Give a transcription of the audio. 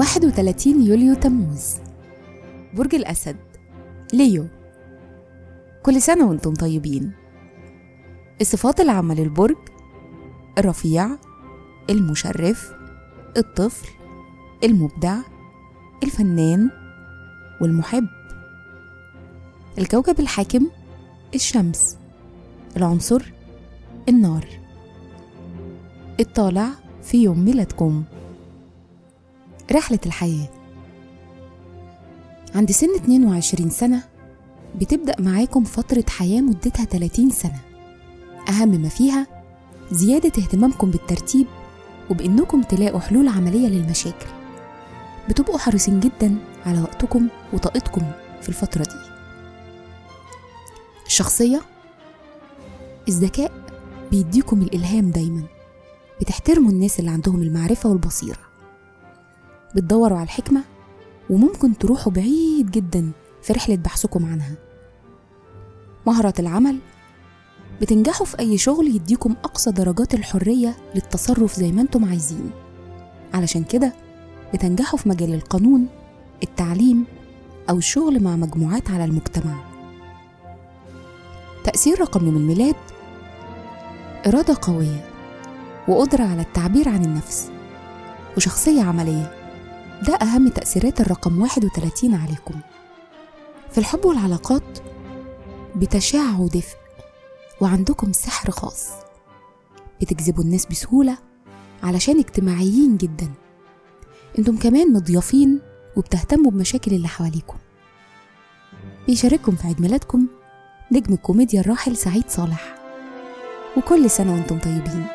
31 يوليو تموز. برج الأسد ليو. كل سنة وأنتم طيبين. الصفات العامة للبرج الرفيع المشرف الطفل المبدع الفنان والمحب. الكوكب الحاكم الشمس. العنصر النار. الطالع في يوم ميلادكم. رحلة الحياة. عند سن 22 سنة بتبدأ معاكم فترة حياة مدتها 30 سنة. أهم ما فيها زيادة اهتمامكم بالترتيب وبإنكم تلاقوا حلول عملية للمشاكل. بتبقوا حريصين جدا على وقتكم وطاقتكم في الفترة دي. الشخصية الذكاء بيديكم الإلهام دايما بتحترموا الناس اللي عندهم المعرفة والبصيرة. بتدوروا على الحكمة وممكن تروحوا بعيد جدا في رحلة بحثكم عنها. مهارة العمل بتنجحوا في أي شغل يديكم أقصى درجات الحرية للتصرف زي ما أنتم عايزين. علشان كده بتنجحوا في مجال القانون التعليم أو الشغل مع مجموعات على المجتمع. تأثير رقم يوم الميلاد إرادة قوية وقدرة على التعبير عن النفس وشخصية عملية. ده أهم تأثيرات الرقم 31 عليكم. في الحب والعلاقات بتشعوا دفء وعندكم سحر خاص. بتجذبوا الناس بسهولة علشان اجتماعيين جدا. أنتم كمان مضيافين وبتهتموا بمشاكل اللي حواليكم. بيشارككم في عيد ميلادكم نجم الكوميديا الراحل سعيد صالح. وكل سنة وأنتم طيبين.